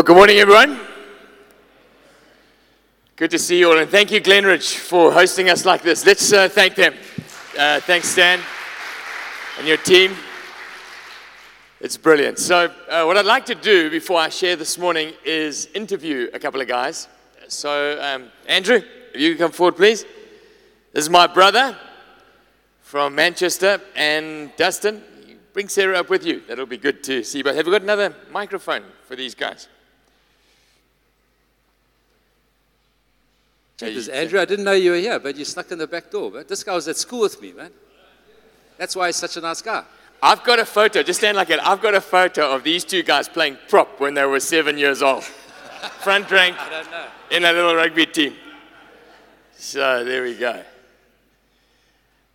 Well, good morning, everyone. Good to see you all, and thank you, Glenridge, for hosting us like this. Let's uh, thank them. Uh, thanks, Stan, and your team. It's brilliant. So, uh, what I'd like to do before I share this morning is interview a couple of guys. So, um, Andrew, if you can come forward, please. This is my brother from Manchester, and Dustin. Bring Sarah up with you. That'll be good to see. But have you got another microphone for these guys? Jesus, Andrew, I didn't know you were here, but you snuck in the back door. But this guy was at school with me, man. That's why he's such a nice guy. I've got a photo, just stand like that. I've got a photo of these two guys playing prop when they were seven years old. Front rank in a little rugby team. So there we go.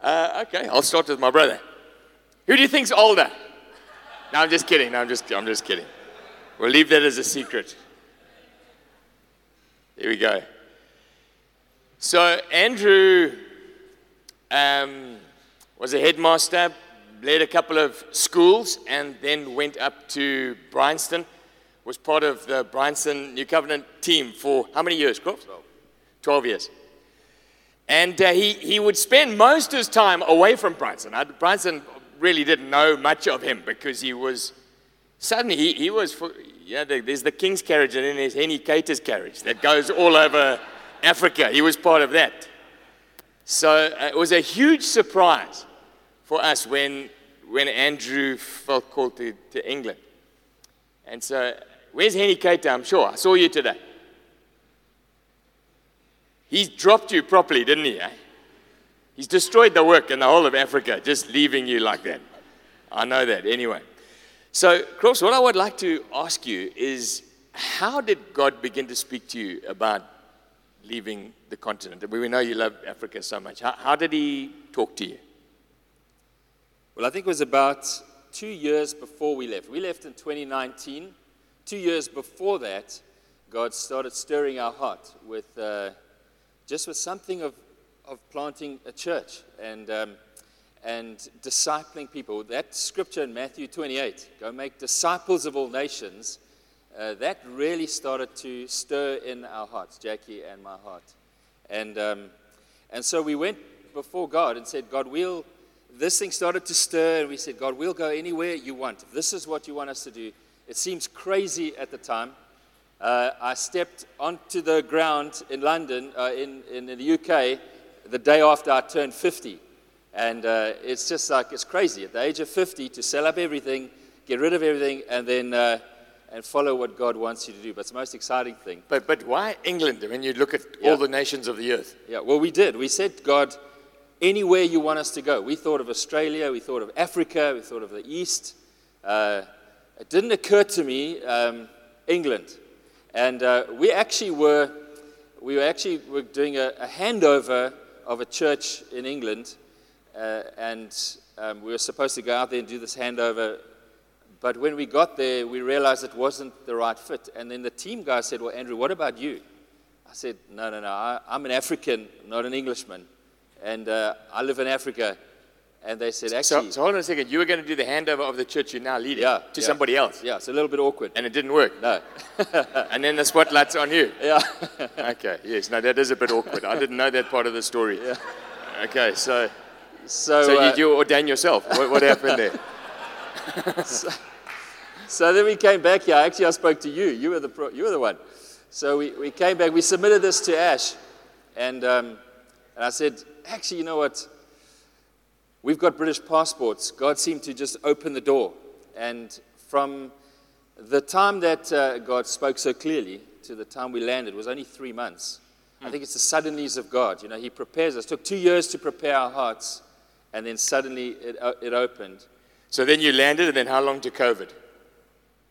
Uh, okay, I'll start with my brother. Who do you think's older? No, I'm just kidding. No, I'm just, I'm just kidding. We'll leave that as a secret. There we go. So Andrew um, was a headmaster, led a couple of schools, and then went up to Bryanston. Was part of the Bryanston New Covenant team for how many years, Croft? 12. 12 years. And uh, he, he would spend most of his time away from Bryanston. Bryanston really didn't know much of him because he was, suddenly he, he was, for, yeah, there's the king's carriage and then there's Henny Cater's carriage that goes all over Africa. He was part of that. So uh, it was a huge surprise for us when, when Andrew felt called to, to England. And so, where's Henny Cater? I'm sure. I saw you today. He's dropped you properly, didn't he? Eh? He's destroyed the work in the whole of Africa, just leaving you like that. I know that. Anyway. So, Cross, what I would like to ask you is how did God begin to speak to you about leaving the continent? We know you love Africa so much. How, how did He talk to you? Well, I think it was about two years before we left. We left in 2019. Two years before that, God started stirring our heart with uh, just with something of, of planting a church and, um, and discipling people. That scripture in Matthew 28, go make disciples of all nations, uh, that really started to stir in our hearts, Jackie and my heart. And, um, and so we went before God and said, God, we'll, this thing started to stir, and we said, God, we'll go anywhere you want. If this is what you want us to do, it seems crazy at the time. Uh, I stepped onto the ground in London, uh, in, in the UK, the day after I turned 50. And uh, it's just like, it's crazy. At the age of 50, to sell up everything, get rid of everything, and then uh, and follow what God wants you to do. But it's the most exciting thing. But, but why England when you look at yeah. all the nations of the earth? Yeah, well, we did. We said, God, anywhere you want us to go. We thought of Australia, we thought of Africa, we thought of the East. Uh, it didn't occur to me um, England. And uh, we actually were, we were actually were doing a, a handover of a church in England. Uh, and um, we were supposed to go out there and do this handover but when we got there, we realized it wasn't the right fit. And then the team guy said, Well, Andrew, what about you? I said, No, no, no. I, am an African, not an Englishman. And uh, I live in Africa. And they said, Actually. So, so, hold on a second. You were going to do the handover of the church you're now leading yeah, to yeah. somebody else. Yeah, it's a little bit awkward. And it didn't work. No. and then the spotlight's on you. Yeah. okay, yes. No, that is a bit awkward. I didn't know that part of the story. Yeah. Okay, so. So, so uh, you, you ordain yourself. What, what happened there? so, so then we came back here. Actually, I spoke to you. You were the, pro- you were the one. So we, we came back. We submitted this to Ash. And, um, and I said, actually, you know what? We've got British passports. God seemed to just open the door. And from the time that uh, God spoke so clearly to the time we landed was only three months. I think it's the suddenlies of God. You know, He prepares us. It took two years to prepare our hearts, and then suddenly it, uh, it opened. So then you landed, and then how long to COVID?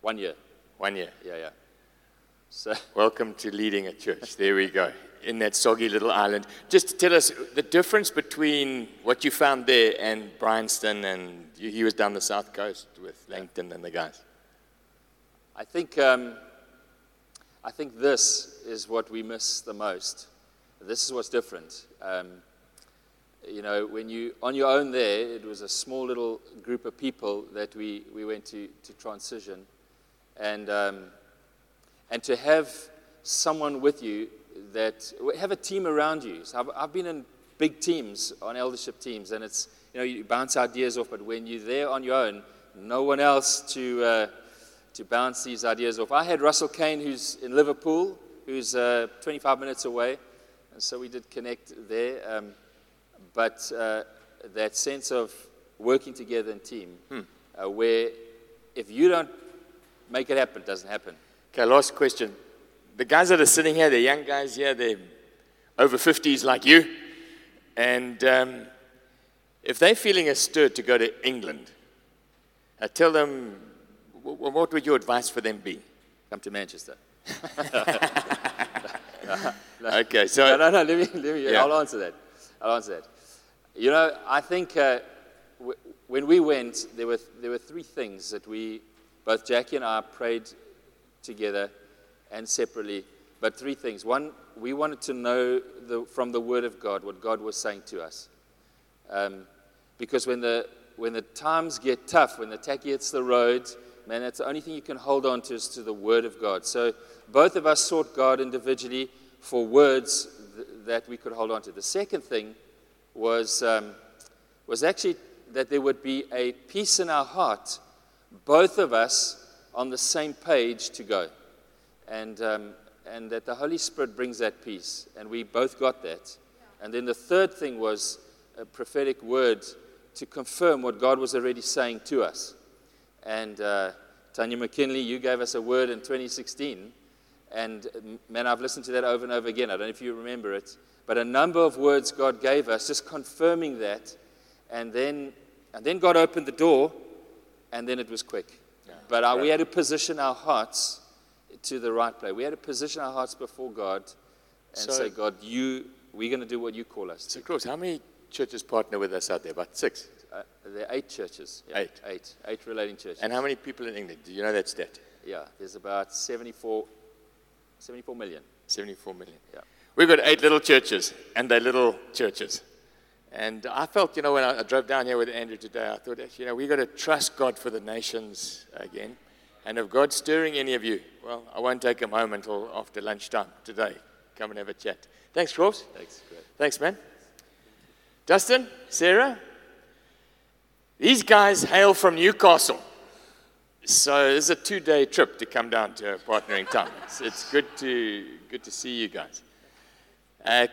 One year. One year. Yeah, yeah. So. Welcome to leading a church. There we go. In that soggy little island. Just to tell us the difference between what you found there and Bryanston, and he was down the south coast with Langton and the guys. I think, um, I think this is what we miss the most. This is what's different. Um, you know, when you on your own there, it was a small little group of people that we, we went to, to transition. And, um, and to have someone with you that have a team around you. So I've, I've been in big teams on eldership teams, and it's you know you bounce ideas off, but when you're there on your own, no one else to uh, to bounce these ideas off. I had Russell Kane, who's in Liverpool, who's uh, 25 minutes away, and so we did connect there. Um, but uh, that sense of working together in team, hmm. Uh, where if you don't make it happen, it doesn't happen. Okay, last question. The guys that are sitting here, they're young guys here, they're over 50s like you. And um, if they're feeling a stir to go to England, I tell them, what would your advice for them be? Come to Manchester. okay, so. No, no, no, let me, let me, yeah. I'll answer that. I'll answer that. You know, I think uh, w- when we went, there were, there were three things that we, both Jackie and I, prayed together and separately. But three things. One, we wanted to know the, from the Word of God what God was saying to us. Um, because when the, when the times get tough, when the tacky hits the road, man, that's the only thing you can hold on to is to the Word of God. So both of us sought God individually for words th- that we could hold on to. The second thing was, um, was actually that there would be a peace in our heart, both of us on the same page to go. And, um, and that the Holy Spirit brings that peace. And we both got that. And then the third thing was a prophetic word to confirm what God was already saying to us. And uh, Tanya McKinley, you gave us a word in 2016. And man, I've listened to that over and over again. I don't know if you remember it. But a number of words God gave us, just confirming that. And then, and then God opened the door, and then it was quick. Yeah, but uh, right. we had to position our hearts to the right place. We had to position our hearts before God and so, say, God, you, we're going to do what you call us. So, Cross, how many churches partner with us out there? About six? Uh, there are eight churches. Yeah, eight. Eight. Eight relating churches. And how many people in England? Do you know that stat? Yeah, there's about 74, 74 million. 74 million. Yeah. We've got eight little churches, and they're little churches. And I felt, you know, when I, drove down here with Andrew today, I thought, you know, we've got to trust God for the nations again. And if God's stirring any of you, well, I won't take him home until after lunchtime today. Come and have a chat. Thanks, Ross. Thanks. Great. Thanks, man. Dustin, Sarah, these guys hail from Newcastle. So it's a two-day trip to come down to a partnering town. It's, it's good to good to see you guys. Uh,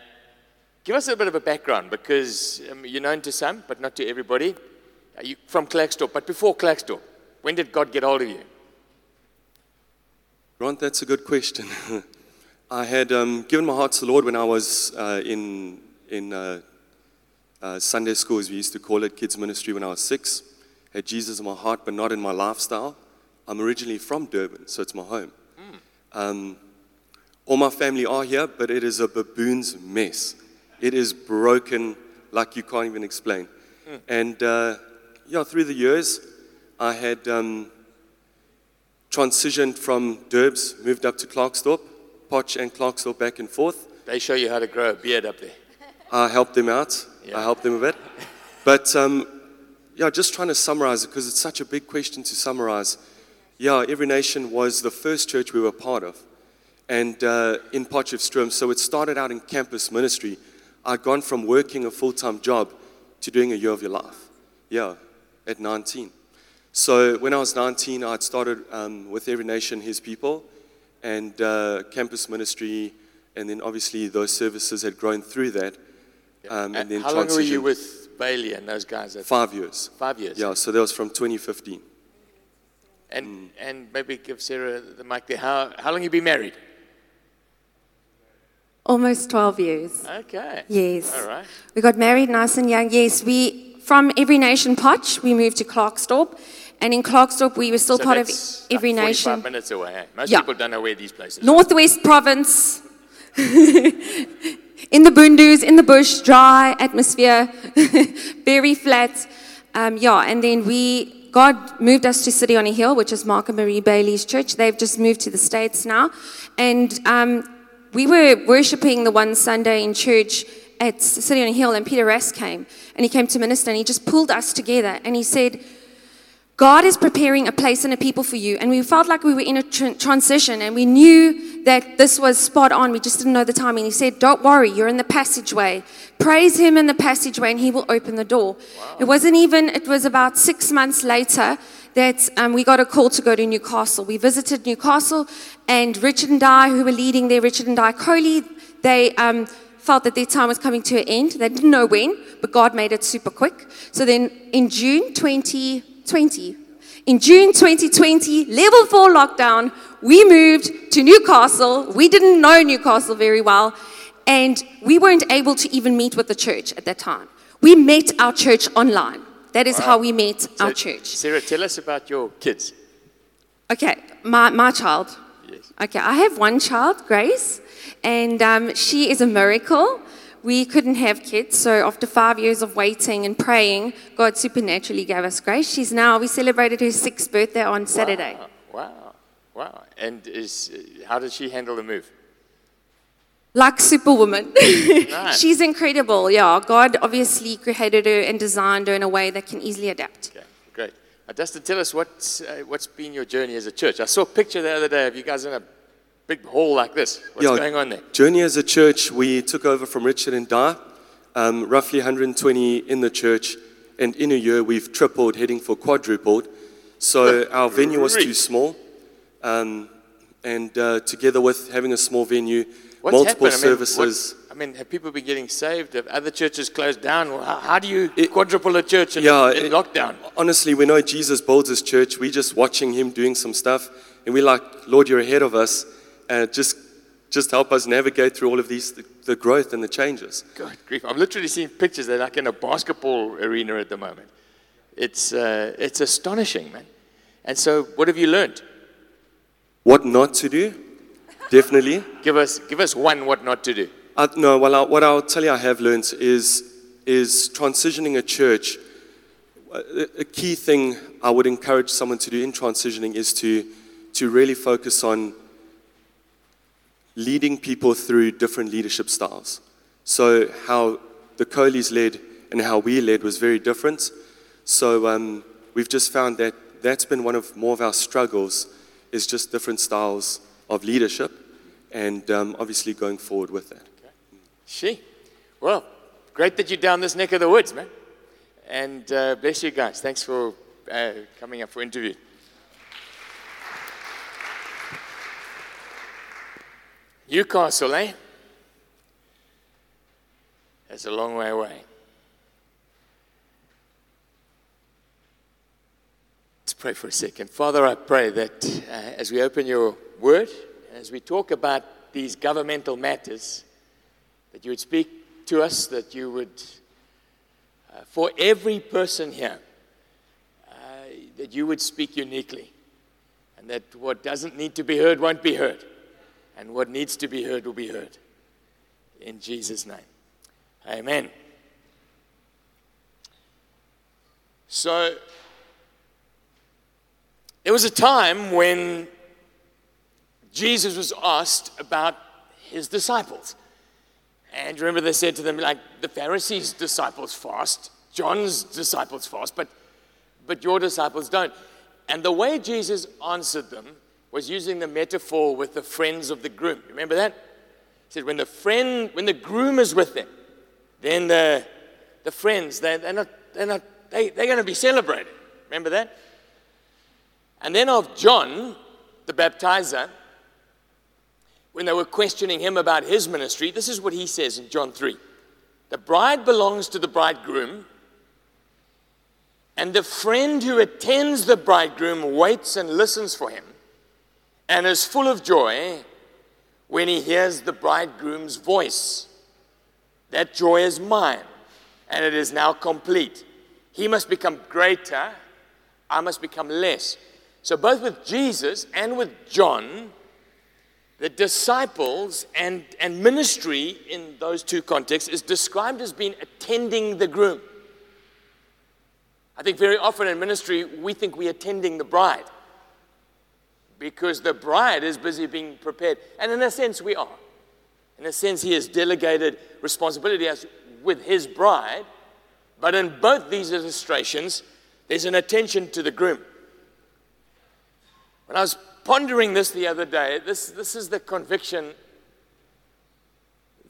give us a bit of a background because um, you're known to some, but not to everybody. Are you from Klerksdorp, but before Klerksdorp, when did God get hold of you? Grant, that's a good question. I had um, given my heart to the Lord when I was uh, in, in uh, uh, Sunday school, as we used to call it, kids' ministry when I was six. Had Jesus in my heart, but not in my lifestyle. I'm originally from Durban, so it's my home. Mm. Um, all my family are here, but it is a baboon's mess. It is broken like you can't even explain. Mm. And uh, yeah, through the years, I had um, transitioned from Durbs, moved up to Klerksdorp, Potch and Klerksdorp back and forth. They show you how to grow a beard up there. I helped them out. Yeah. I helped them a bit. But um, yeah, just trying to summarize it because it's such a big question to summarize. Yeah, Every Nation was the first church we were part of and uh, in Potchefstroom. So it started out in campus ministry. I'd gone from working a full time job to doing a year of your life. Yeah, at 19. So when I was 19, I'd started um, with Every Nation, His People, and uh, campus ministry, and then obviously those services had grown through that. Um, and then How long were you with Bailey and those guys? Five years. Five years. Yeah, so that was from 2015. And, mm. and maybe give Sarah the mic there. How, how long you been married? Almost 12 years. Okay. Yes. All right. We got married nice and young. Yes, we, from Every Nation Potch, we moved to Klerksdorp. And in Klerksdorp, we were still so part of Every Nation. 45 minutes away. Eh? Most yeah. people don't know where these places Northwest are. Province. in the bundoos, in the bush, dry atmosphere, very flat. Um, yeah, and then we, God moved us to City on a Hill, which is Mark and Marie Bailey's church. They've just moved to the States now. And um, we were worshiping the one Sunday in church at City on a Hill, and Peter Rast came, and he came to minister, and he just pulled us together, and he said, God is preparing a place and a people for you. And we felt like we were in a tr- transition and we knew that this was spot on. We just didn't know the timing. He said, Don't worry, you're in the passageway. Praise Him in the passageway and He will open the door. It wasn't even, it was about six months later that um, we got a call to go to Newcastle. We visited Newcastle and Richard and Di, who were leading there, Richard and Di, Coley, they um, felt that their time was coming to an end. They didn't know when, but God made it super quick. So then in June 2020, in June 2020, level four lockdown, we moved to Newcastle. We didn't know Newcastle very well, and we weren't able to even meet with the church at that time. We met our church online. That is how we met our church. Sarah, tell us about your kids. Okay, my, my child. Yes. Okay, I have one child, Grace, and um, she is a miracle. We couldn't have kids, so after five years of waiting and praying, God supernaturally gave us Grace. She's now, we celebrated her sixth birthday on Saturday. Wow, wow, wow. And is, how did she handle the move? Like Superwoman. Nice. She's incredible, yeah. God obviously created her and designed her in a way that can easily adapt. Okay, great. Now, Dustin, tell us what's, uh, what's been your journey as a church. I saw a picture the other day of you guys in a big hall like this. What's Yeah. going on there? Journey as a church, we took over from Richard and Di, um, roughly 120 in the church, and in a year we've tripled, heading for quadrupled. So our venue was too small, um, and uh, together with having a small venue, What's multiple happened? I mean, what- services. I mean, have people been getting saved? Have other churches closed down? Well, how, how do you quadruple a church in, Yeah, in it- lockdown? Honestly, we know Jesus builds his church. We're just watching him doing some stuff, and we're like, Lord, you're ahead of us, and just just help us navigate through all of these, the, the growth and the changes. God grief. I'm literally seeing pictures. They're like in a basketball arena at the moment. It's, uh, it's astonishing, man. And so, what have you learned? What not to do? Definitely. Give us, give us one what not to do. Uh, no, well, I, what I'll tell you I have learned is, is transitioning a church. A, a key thing I would encourage someone to do in transitioning is to, to really focus on leading people through different leadership styles. So, how the Coleys led and how we led was very different. So, um, we've just found that that's been one of more of our struggles is just different styles of leadership and um, obviously going forward with that. She. Well, great that you're down this neck of the woods, man. And uh, bless you guys. Thanks for uh, coming up for interview. Newcastle, eh? That's a long way away. Let's pray for a second. Father, I pray that uh, as we open your word, as we talk about these governmental matters, that you would speak to us, that you would, uh, for every person here, uh, that you would speak uniquely, and that what doesn't need to be heard won't be heard, and what needs to be heard will be heard. In Jesus' name. Amen. So, there was a time when Jesus was asked about his disciples. And remember, they said to them, like, the Pharisees' disciples fast, John's disciples fast, but, but your disciples don't. And the way Jesus answered them was using the metaphor with the friends of the groom. Remember that? He said, when the friend, when the groom is with them, then the, the friends, they, they're not, they're not, they, they're going to be celebrated. Remember that? And then of John, the baptizer, when they were questioning him about his ministry, this is what he says in John 3 The bride belongs to the bridegroom, and the friend who attends the bridegroom waits and listens for him and is full of joy when he hears the bridegroom's voice. That joy is mine, and it is now complete. He must become greater, I must become less. So, both with Jesus and with John, the disciples and, and ministry in those two contexts is described as being attending the groom. I think very often in ministry, we think we're attending the bride because the bride is busy being prepared. And in a sense, we are. In a sense, he has delegated responsibility as with his bride. But in both these illustrations, there's an attention to the groom. When I was pondering this the other day, this, this is the conviction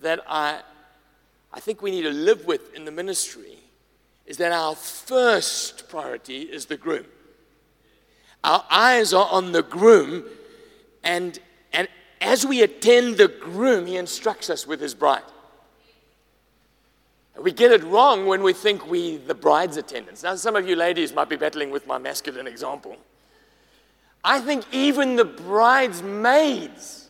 that I, I think we need to live with in the ministry is that our first priority is the groom. Our eyes are on the groom, and, and as we attend the groom, he instructs us with his bride. We get it wrong when we think we the bride's attendants. Now, some of you ladies might be battling with my masculine example. I think even the bridesmaids,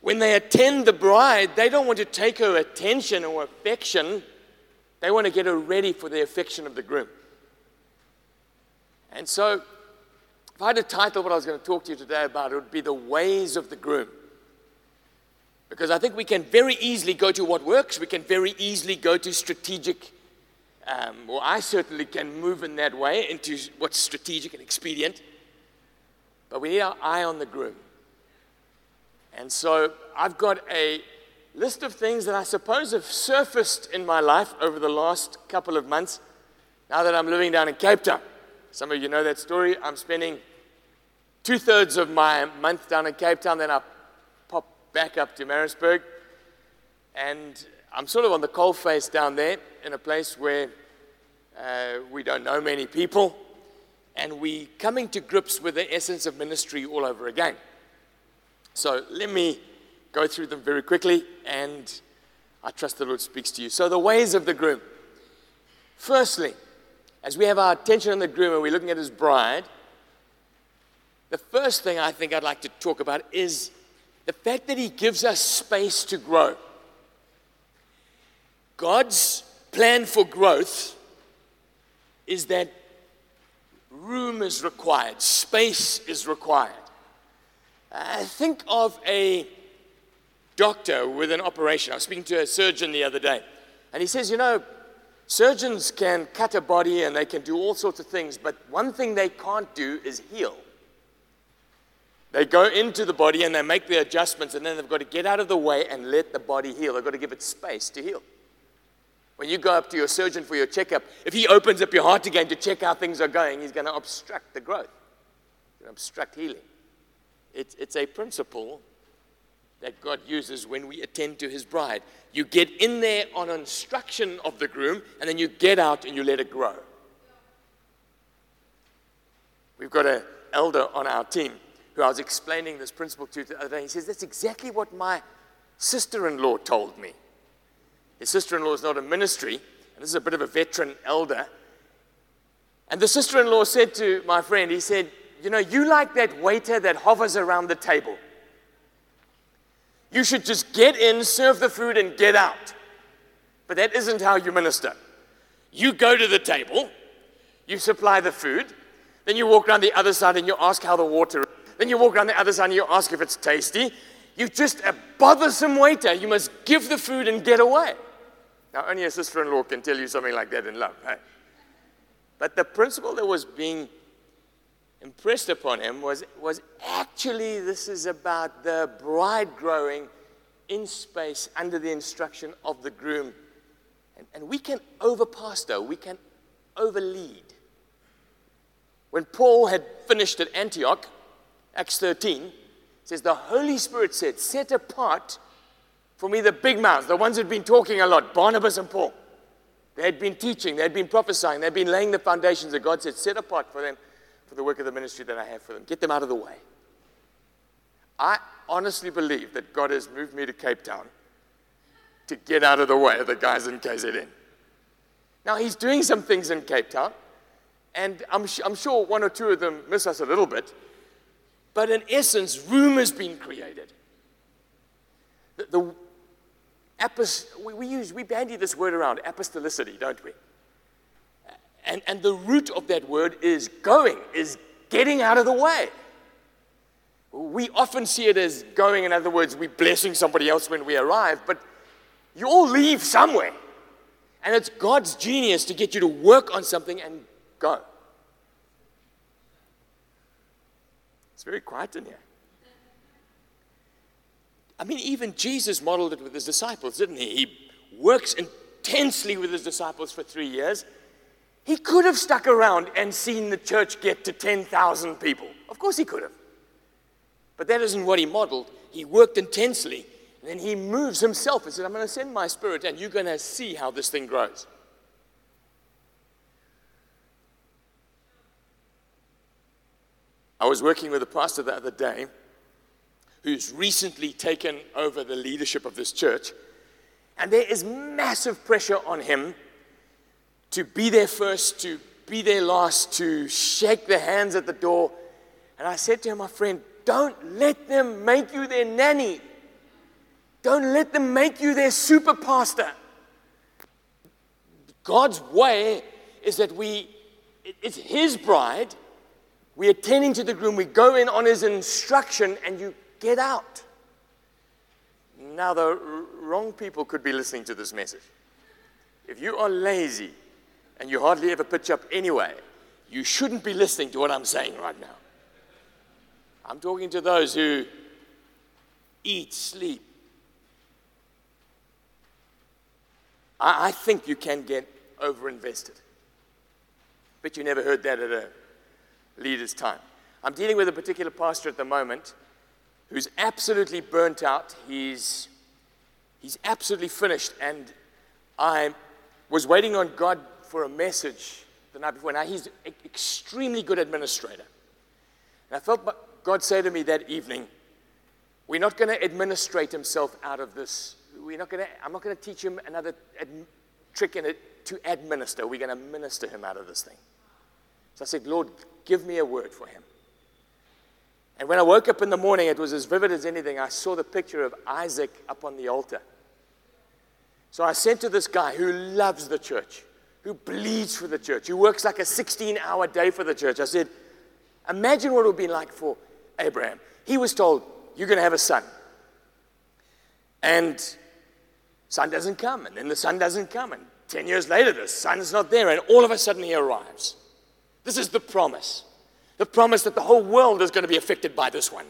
when they attend the bride, they don't want to take her attention or affection. They want to get her ready for the affection of the groom. And so, if I had a title what I was going to talk to you today about, it would be The Ways of the Groom. Because I think we can very easily go to what works, we can very easily go to strategic, um, or I certainly can move in that way into what's strategic and expedient. But we need our eye on the groom. And so I've got a list of things that I suppose have surfaced in my life over the last couple of months now that I'm living down in Cape Town. Some of you know that story. I'm spending two thirds of my month down in Cape Town, then I pop back up to Maritzburg. And I'm sort of on the coal face down there in a place where uh, we don't know many people. And we coming to grips with the essence of ministry all over again. So let me go through them very quickly, and I trust the Lord speaks to you. So, the ways of the groom. Firstly, as we have our attention on the groom and we're looking at his bride, the first thing I think I'd like to talk about is the fact that he gives us space to grow. God's plan for growth is that room is required, space is required. Uh, think of a doctor with an operation. I was speaking to a surgeon the other day, and he says, You know, Surgeons can cut a body and they can do all sorts of things, but one thing they can't do is heal. They go into the body and they make the adjustments, and then they've got to get out of the way and let the body heal. They've got to give it space to heal. When you go up to your surgeon for your checkup, if he opens up your heart again to check how things are going, he's going to obstruct the growth, obstruct healing. It's, it's a principle that God uses when we attend to his bride. You get in there on instruction of the groom, and then you get out and you let it grow. We've got an elder on our team who I was explaining this principle to the other day. He says, That's exactly what my sister in law told me. His sister in law is not a ministry, and this is a bit of a veteran elder. And the sister in law said to my friend, He said, You know, you like that waiter that hovers around the table. You should just get in, serve the food, and get out. But that isn't how you minister. You go to the table, you supply the food, then you walk around the other side and you ask how the water. Then you walk around the other side and you ask if it's tasty. You're just a bothersome waiter. You must give the food and get away. Now, only a sister in law can tell you something like that in love. Hey? But the principle that was being impressed upon him was, was actually this is about the bride growing in space under the instruction of the groom. And, and we can overpastor, we can overlead. When Paul had finished at Antioch, Acts 13, says, The Holy Spirit said, Set apart for me the big mouths, the ones who'd been talking a lot, Barnabas and Paul. They had been teaching, they had been prophesying, they had been laying the foundations that God said, Set apart for them for the work of the ministry that I have for them. Get them out of the way. I honestly believe that God has moved me to Cape Town to get out of the way of the guys in KZN. Now, He's doing some things in Cape Town, and I'm, I'm sure one or two of them miss us a little bit, but in essence, room has been created. The, the we, we, use, we bandy this word around, apostolicity, don't we? And, and the root of that word is going, is getting out of the way. We often see it as going, in other words, we're blessing somebody else when we arrive, but you all leave somewhere. And it's God's genius to get you to work on something and go. It's very quiet in here. I mean, even Jesus modeled it with his disciples, didn't he? He works intensely with his disciples for three years He could have stuck around and seen the church get to 10,000 people. Of course, he could have. But that isn't what he modeled. He worked intensely. And then he moves himself and said, I'm going to send my spirit, and you're going to see how this thing grows. I was working with a pastor the other day who's recently taken over the leadership of this church, and there is massive pressure on him to be there first, to be there last, to shake the hands at the door. And I said to him, my friend, don't let them make you their nanny. Don't let them make you their super pastor. God's way is that we, it's His bride. We are tending to the groom. We go in on His instruction and you get out. Now, the wrong people could be listening to this message. If you are lazy and you hardly ever pitch up anyway, you shouldn't be listening to what I'm saying right now. I'm talking to those who eat, sleep. I, I think you can get overinvested. But you never heard that at a leader's time. I'm dealing with a particular pastor at the moment who's absolutely burnt out. He's, he's absolutely finished. And I was waiting on God for a message the night before. Now, he's an extremely good administrator. And I felt God say to me that evening, We're not going to administrate himself out of this. We're not to, I'm not going to teach him another ad, trick in it to administer. We're going to minister him out of this thing. So I said, Lord, give me a word for him. And when I woke up in the morning, it was as vivid as anything. I saw the picture of Isaac up on the altar. So I sent to this guy who loves the church, who bleeds for the church, who works like a 16 hour day for the church. I said, Imagine what it would be like for Abraham. He was told, You're going to have a son. And son doesn't come, and then the son doesn't come, and 10 years later, the son is not there, and all of a sudden he arrives. This is the promise the promise that the whole world is going to be affected by this one.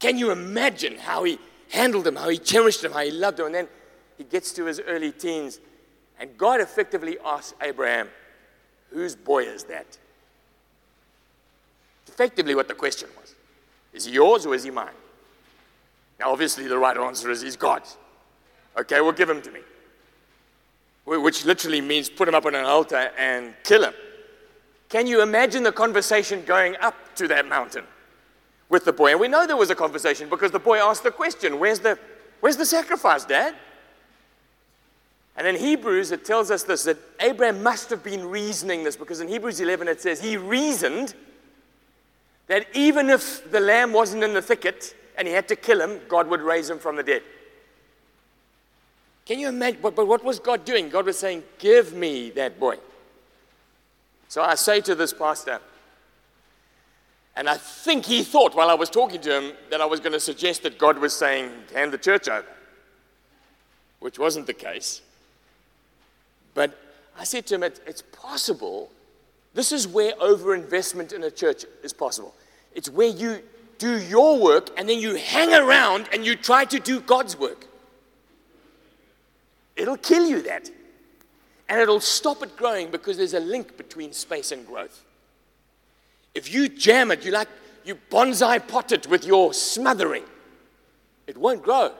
Can you imagine how he handled him, how he cherished him, how he loved him? And then he gets to his early teens, and God effectively asks Abraham, Whose boy is that? Effectively, what the question was Is he yours or is he mine? Now, obviously, the right answer is he's God's. Okay, well, give him to me. Which literally means put him up on an altar and kill him. Can you imagine the conversation going up to that mountain with the boy? And we know there was a conversation because the boy asked the question Where's the, where's the sacrifice, Dad? And in Hebrews, it tells us this that Abraham must have been reasoning this because in Hebrews 11 it says he reasoned that even if the lamb wasn't in the thicket and he had to kill him, God would raise him from the dead. Can you imagine? But, but what was God doing? God was saying, Give me that boy. So I say to this pastor, and I think he thought while I was talking to him that I was going to suggest that God was saying, hand the church over, which wasn't the case. But I said to him, it's possible. This is where overinvestment in a church is possible. It's where you do your work and then you hang around and you try to do God's work. It'll kill you that and it'll stop it growing because there's a link between space and growth. If you jam it, you like you bonsai pot it with your smothering, it won't grow.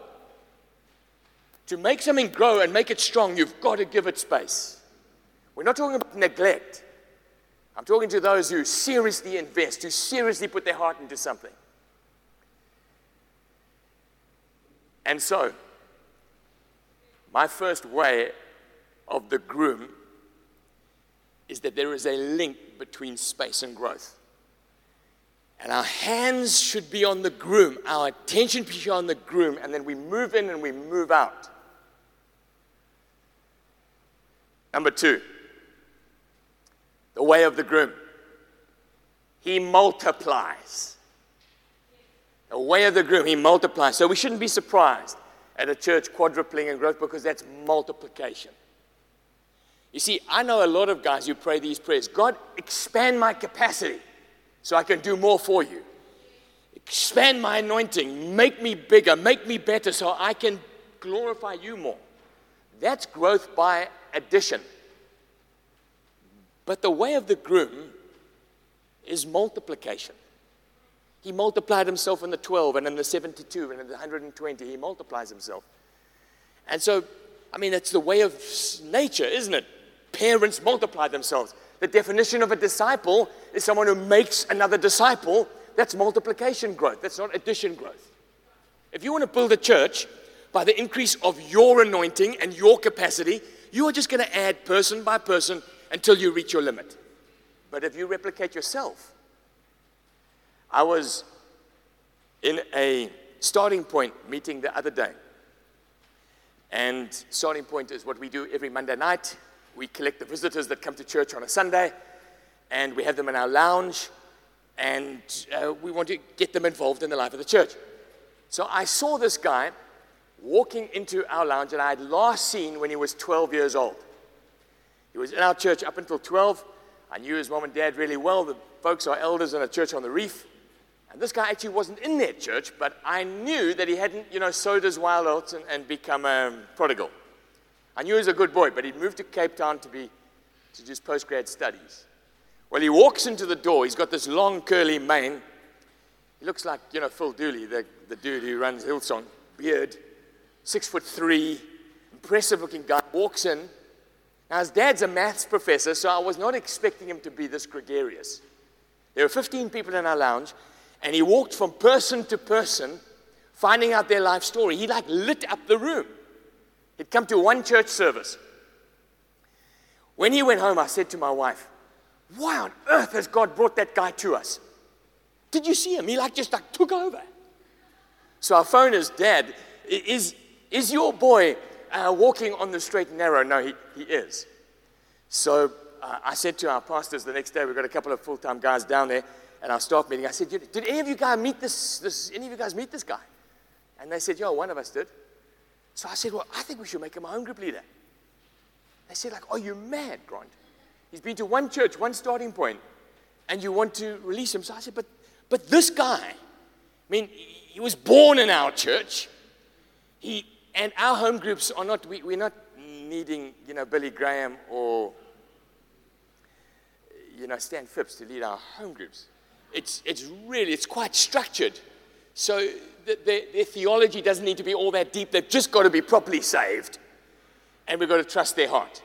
To make something grow and make it strong, you've got to give it space. We're not talking about neglect. I'm talking to those who seriously invest, who seriously put their heart into something. And so, my first way of the groom is that there is a link between space and growth. And our hands should be on the groom, our attention should be on the groom, and then we move in and we move out. Number two, the way of the groom. He multiplies. The way of the groom, he multiplies. So we shouldn't be surprised at a church quadrupling in growth because that's multiplication. You see, I know a lot of guys who pray these prayers God, expand my capacity so I can do more for you. Expand my anointing, make me bigger, make me better so I can glorify you more. That's growth by addition. But the way of the groom is multiplication. He multiplied himself in the 12 and in the 72 and in the 120. He multiplies himself. And so, I mean, it's the way of nature, isn't it? Parents multiply themselves. The definition of a disciple is someone who makes another disciple. That's multiplication growth, that's not addition growth. If you want to build a church by the increase of your anointing and your capacity, you are just going to add person by person until you reach your limit. But if you replicate yourself, I was in a starting point meeting the other day. And starting point is what we do every Monday night. We collect the visitors that come to church on a Sunday, and we have them in our lounge, and uh, we want to get them involved in the life of the church. So I saw this guy walking into our lounge that I had last seen when he was 12 years old. He was in our church up until 12. I knew his mom and dad really well. The folks are elders in a church on the reef. And this guy actually wasn't in their church, but I knew that he hadn't, you know, sowed his wild oats and, and become a prodigal. I knew he was a good boy, but he'd moved to Cape Town to be to just postgrad studies. Well, he walks into the door. He's got this long curly mane. He looks like, you know, Phil Dooley, the, the dude who runs Hillsong. Beard, six foot three, impressive looking guy, walks in. Now, his dad's a maths professor, so I was not expecting him to be this gregarious. There were 15 people in our lounge, and he walked from person to person, finding out their life story. He like lit up the room. He'd come to one church service. When he went home, I said to my wife, Why on earth has God brought that guy to us? Did you see him? He like just like took over. So I phoned his dad. Is, is your boy uh, walking on the straight and narrow? No, he, he is. So uh, I said to our pastors the next day, we've got a couple of full time guys down there at our staff meeting. I said, Did any of you guys meet this, this, any of you guys meet this guy? And they said, Yeah, one of us did. So I said, Well, I think we should make him a home group leader. They said, like, Are you mad, Grant? He's been to one church, one starting point, and you want to release him. So I said, But but this guy, I mean, he was born in our church. He and our home groups are not, we, we're not needing, you know, Billy Graham or, you know, Stan Phipps to lead our home groups. It's, it's really, it's quite structured. So the, the, their theology doesn't need to be all that deep. They've just got to be properly saved. And we've got to trust their heart.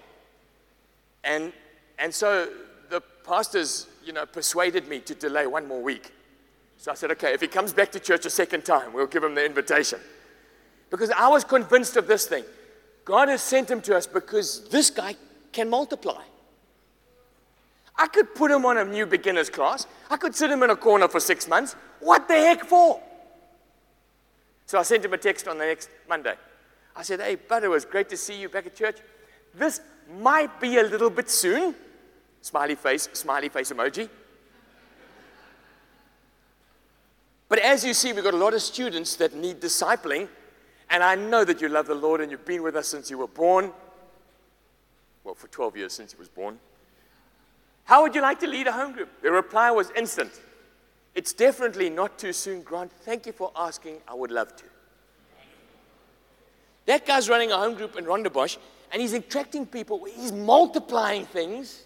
And, and so the pastors, you know, persuaded me to delay one more week. So I said, okay, if he comes back to church a second time, we'll give him the invitation. Because I was convinced of this thing. God has sent him to us because this guy can multiply. I could put him on a new beginner's class. I could sit him in a corner for six months. What the heck for? So I sent him a text on the next Monday. I said, Hey, bud, it was great to see you back at church. This might be a little bit soon. Smiley face, smiley face emoji. But as you see, we've got a lot of students that need discipling. And I know that you love the Lord and you've been with us since you were born. Well, for 12 years since he was born. How would you like to lead a home group? The reply was instant. It's definitely not too soon, Grant. Thank you for asking. I would love to. That guy's running a home group in Rondebosch and he's attracting people. He's multiplying things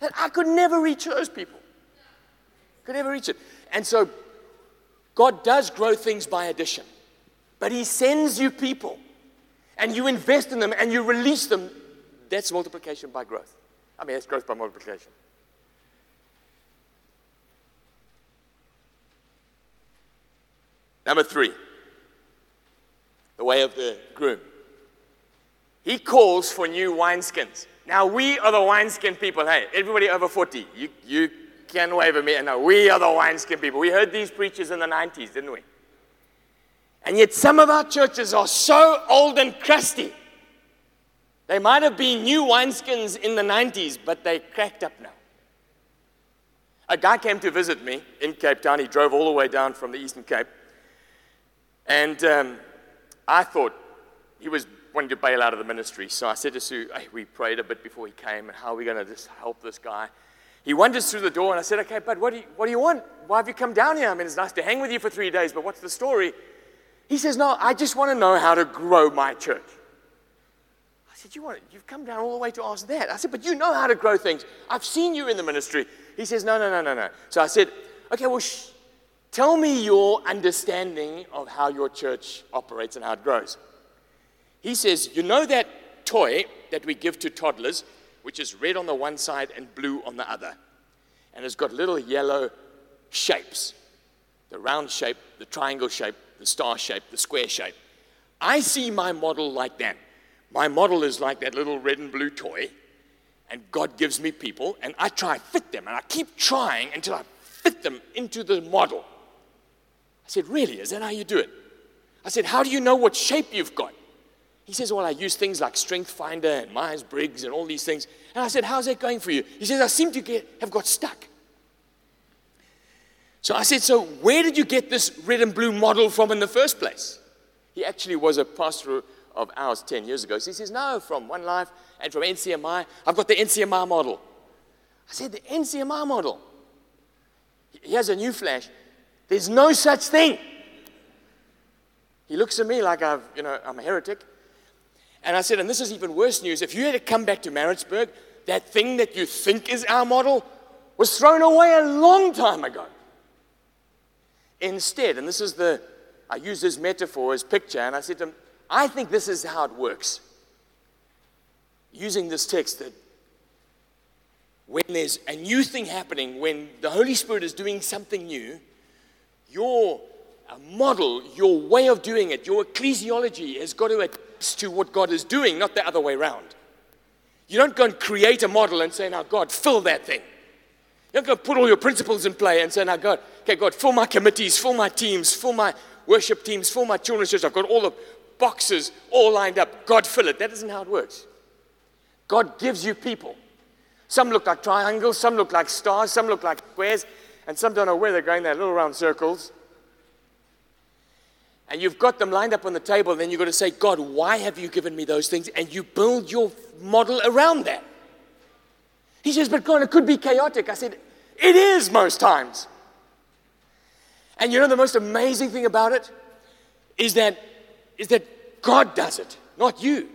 that I could never reach those people. Could never reach it. And so God does grow things by addition. But He sends you people and you invest in them and you release them. That's multiplication by growth. I mean, that's growth by multiplication. Number three, the way of the groom. He calls for new wineskins. Now, we are the wineskin people. Hey, everybody over 40, you, you can wave at me. No, we are the wineskin people. We heard these preachers in the 90s, didn't we? And yet, some of our churches are so old and crusty. They might have been new wineskins in the 90s, but they cracked up now. A guy came to visit me in Cape Town. He drove all the way down from the Eastern Cape. And um, I thought he was wanting to bail out of the ministry. So I said to Sue, hey, we prayed a bit before he came, and how are we going to just help this guy? He wanders through the door, and I said, okay, bud, what do, you, what do you want? Why have you come down here? I mean, it's nice to hang with you for three days, but what's the story? He says, No, I just want to know how to grow my church. I said, you want, You've come down all the way to ask that. I said, But you know how to grow things. I've seen you in the ministry. He says, No, no, no, no, no. So I said, Okay, well, tell me your understanding of how your church operates and how it grows. He says, You know that toy that we give to toddlers, which is red on the one side and blue on the other, and it's got little yellow shapes the round shape, the triangle shape, the star shape, the square shape. I see my model like that. My model is like that little red and blue toy, and God gives me people, and I try fit them, and I keep trying until I fit them into the model. I said, Really? Is that how you do it? I said, How do you know what shape you've got? He says, Well, I use things like Strength Finder and Myers Briggs and all these things. And I said, How's that going for you? He says, I seem to get, have got stuck. So I said, So where did you get this red and blue model from in the first place? He actually was a pastor of ours 10 years ago. So he says, No, from One Life and from NCMI. I've got the NCMI model. I said, The NCMI model. He has a new flash. There's no such thing. He looks at me like I've, you know, I'm a heretic. And I said, and this is even worse news. If you had to come back to Maritzburg, that thing that you think is our model was thrown away a long time ago. Instead, and this is the, I use this metaphor as picture, and I said to him, I think this is how it works. Using this text that when there's a new thing happening, when the Holy Spirit is doing something new, your model, your way of doing it, your ecclesiology has got to adapt to what God is doing, not the other way around. You don't go and create a model and say, now, God, fill that thing. You don't go put all your principles in play and say, now, God, okay, God, fill my committees, fill my teams, fill my worship teams, fill my children's church. I've got all the boxes all lined up. God, fill it. That isn't how it works. God gives you people. Some look like triangles, some look like stars, some look like squares, and some don't know where they're going. They're little round circles. And you've got them lined up on the table, and then you've got to say, God, why have you given me those things? And you build your model around that. He says, but God, it could be chaotic. I said, it is most times. And you know the most amazing thing about it is that, is that God does it, not you.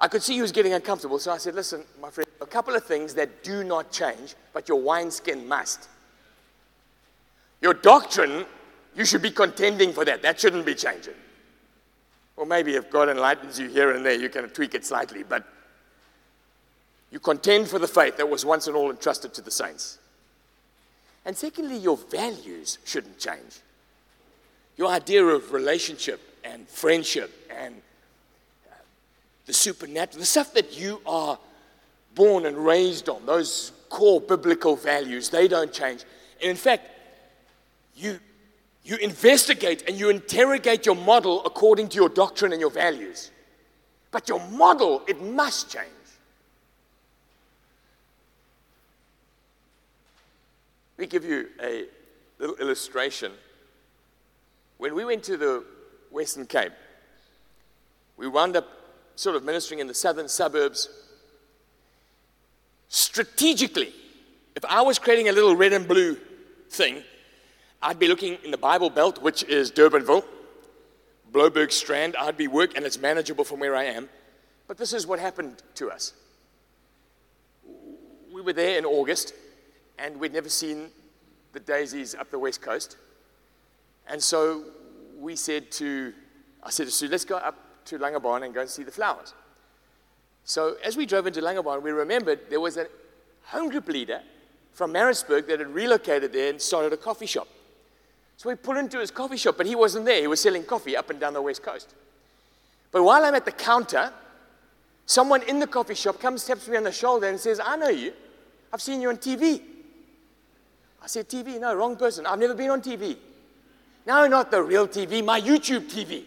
I could see he was getting uncomfortable, so I said, Listen, my friend, a couple of things that do not change, but your wineskin must. Your doctrine, you should be contending for that. That shouldn't be changing. Or maybe if God enlightens you here and there, you can tweak it slightly, but you contend for the faith that was once and all entrusted to the saints. And secondly, your values shouldn't change. Your idea of relationship and friendship and the supernatural, the stuff that you are born and raised on, those core biblical values, they don't change. And in fact, you, you investigate and you interrogate your model according to your doctrine and your values. But your model, it must change. Let me give you a little illustration. When we went to the Western Cape, we wound up sort of ministering in the southern suburbs. Strategically, if I was creating a little red and blue thing, I'd be looking in the Bible Belt, which is Durbanville, Blouberg Strand. I'd be work, and it's manageable from where I am. But this is what happened to us. We were there in August, and we'd never seen the daisies up the west coast. And so we said to, I said to Sue, let's go up to Langebaan and go and see the flowers. So as we drove into Langebaan, we remembered there was a home group leader from Maritzburg that had relocated there and started a coffee shop. So we pulled into his coffee shop, but he wasn't there. He was selling coffee up and down the west coast. But while I'm at the counter, someone in the coffee shop comes, taps me on the shoulder, and says, I know you. I've seen you on TV. I said, TV? No, wrong person. I've never been on TV. No, not the real TV, my YouTube TV.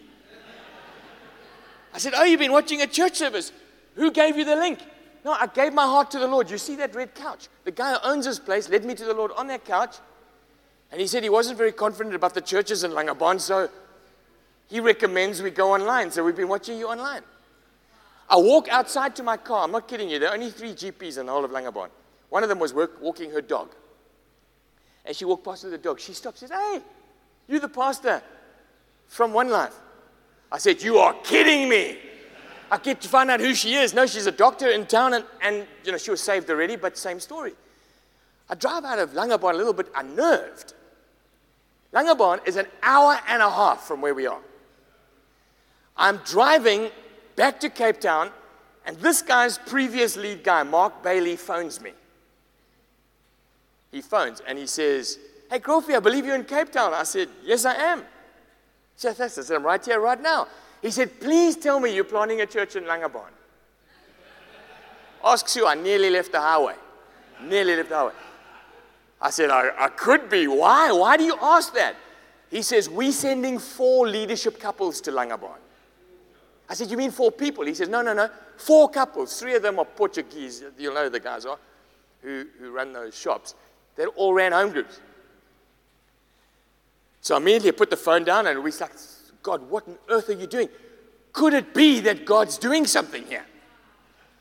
I said, Oh, you've been watching a church service. Who gave you the link? No, I gave my heart to the Lord. You see that red couch? The guy who owns this place led me to the Lord on that couch. And he said he wasn't very confident about the churches in Langebaan, so he recommends we go online. So we've been watching you online. I walk outside to my car. I'm not kidding you. There are only three GPs in the whole of Langebaan. One of them was work, walking her dog. As she walked past with the dog, she stopped and says, Hey, you're the pastor from One Life. I said, You are kidding me. I get to find out who she is. No, she's a doctor in town, and, and you know, she was saved already, but same story. I drive out of Langebaan a little bit unnerved. Langebaan is an hour and a half from where we are. I'm driving back to Cape Town, and this guy's previous lead guy, Mark Bailey, phones me. He phones and he says, Hey, Kofi, I believe you're in Cape Town. I said, Yes, I am. I said, I'm right here, right now. He said, Please tell me you're planting a church in Langebaan. Asks you, I nearly left the highway. Nearly left the highway. I said, I, I could be. Why? Why do you ask that? He says, We're sending four leadership couples to Langebaan. I said, You mean four people? He says, No, no, no. Four couples. Three of them are Portuguese. You'll know the guys are who, who run those shops. They all ran home groups. So immediately I put the phone down and we like, God, what on earth are you doing? Could it be that God's doing something here?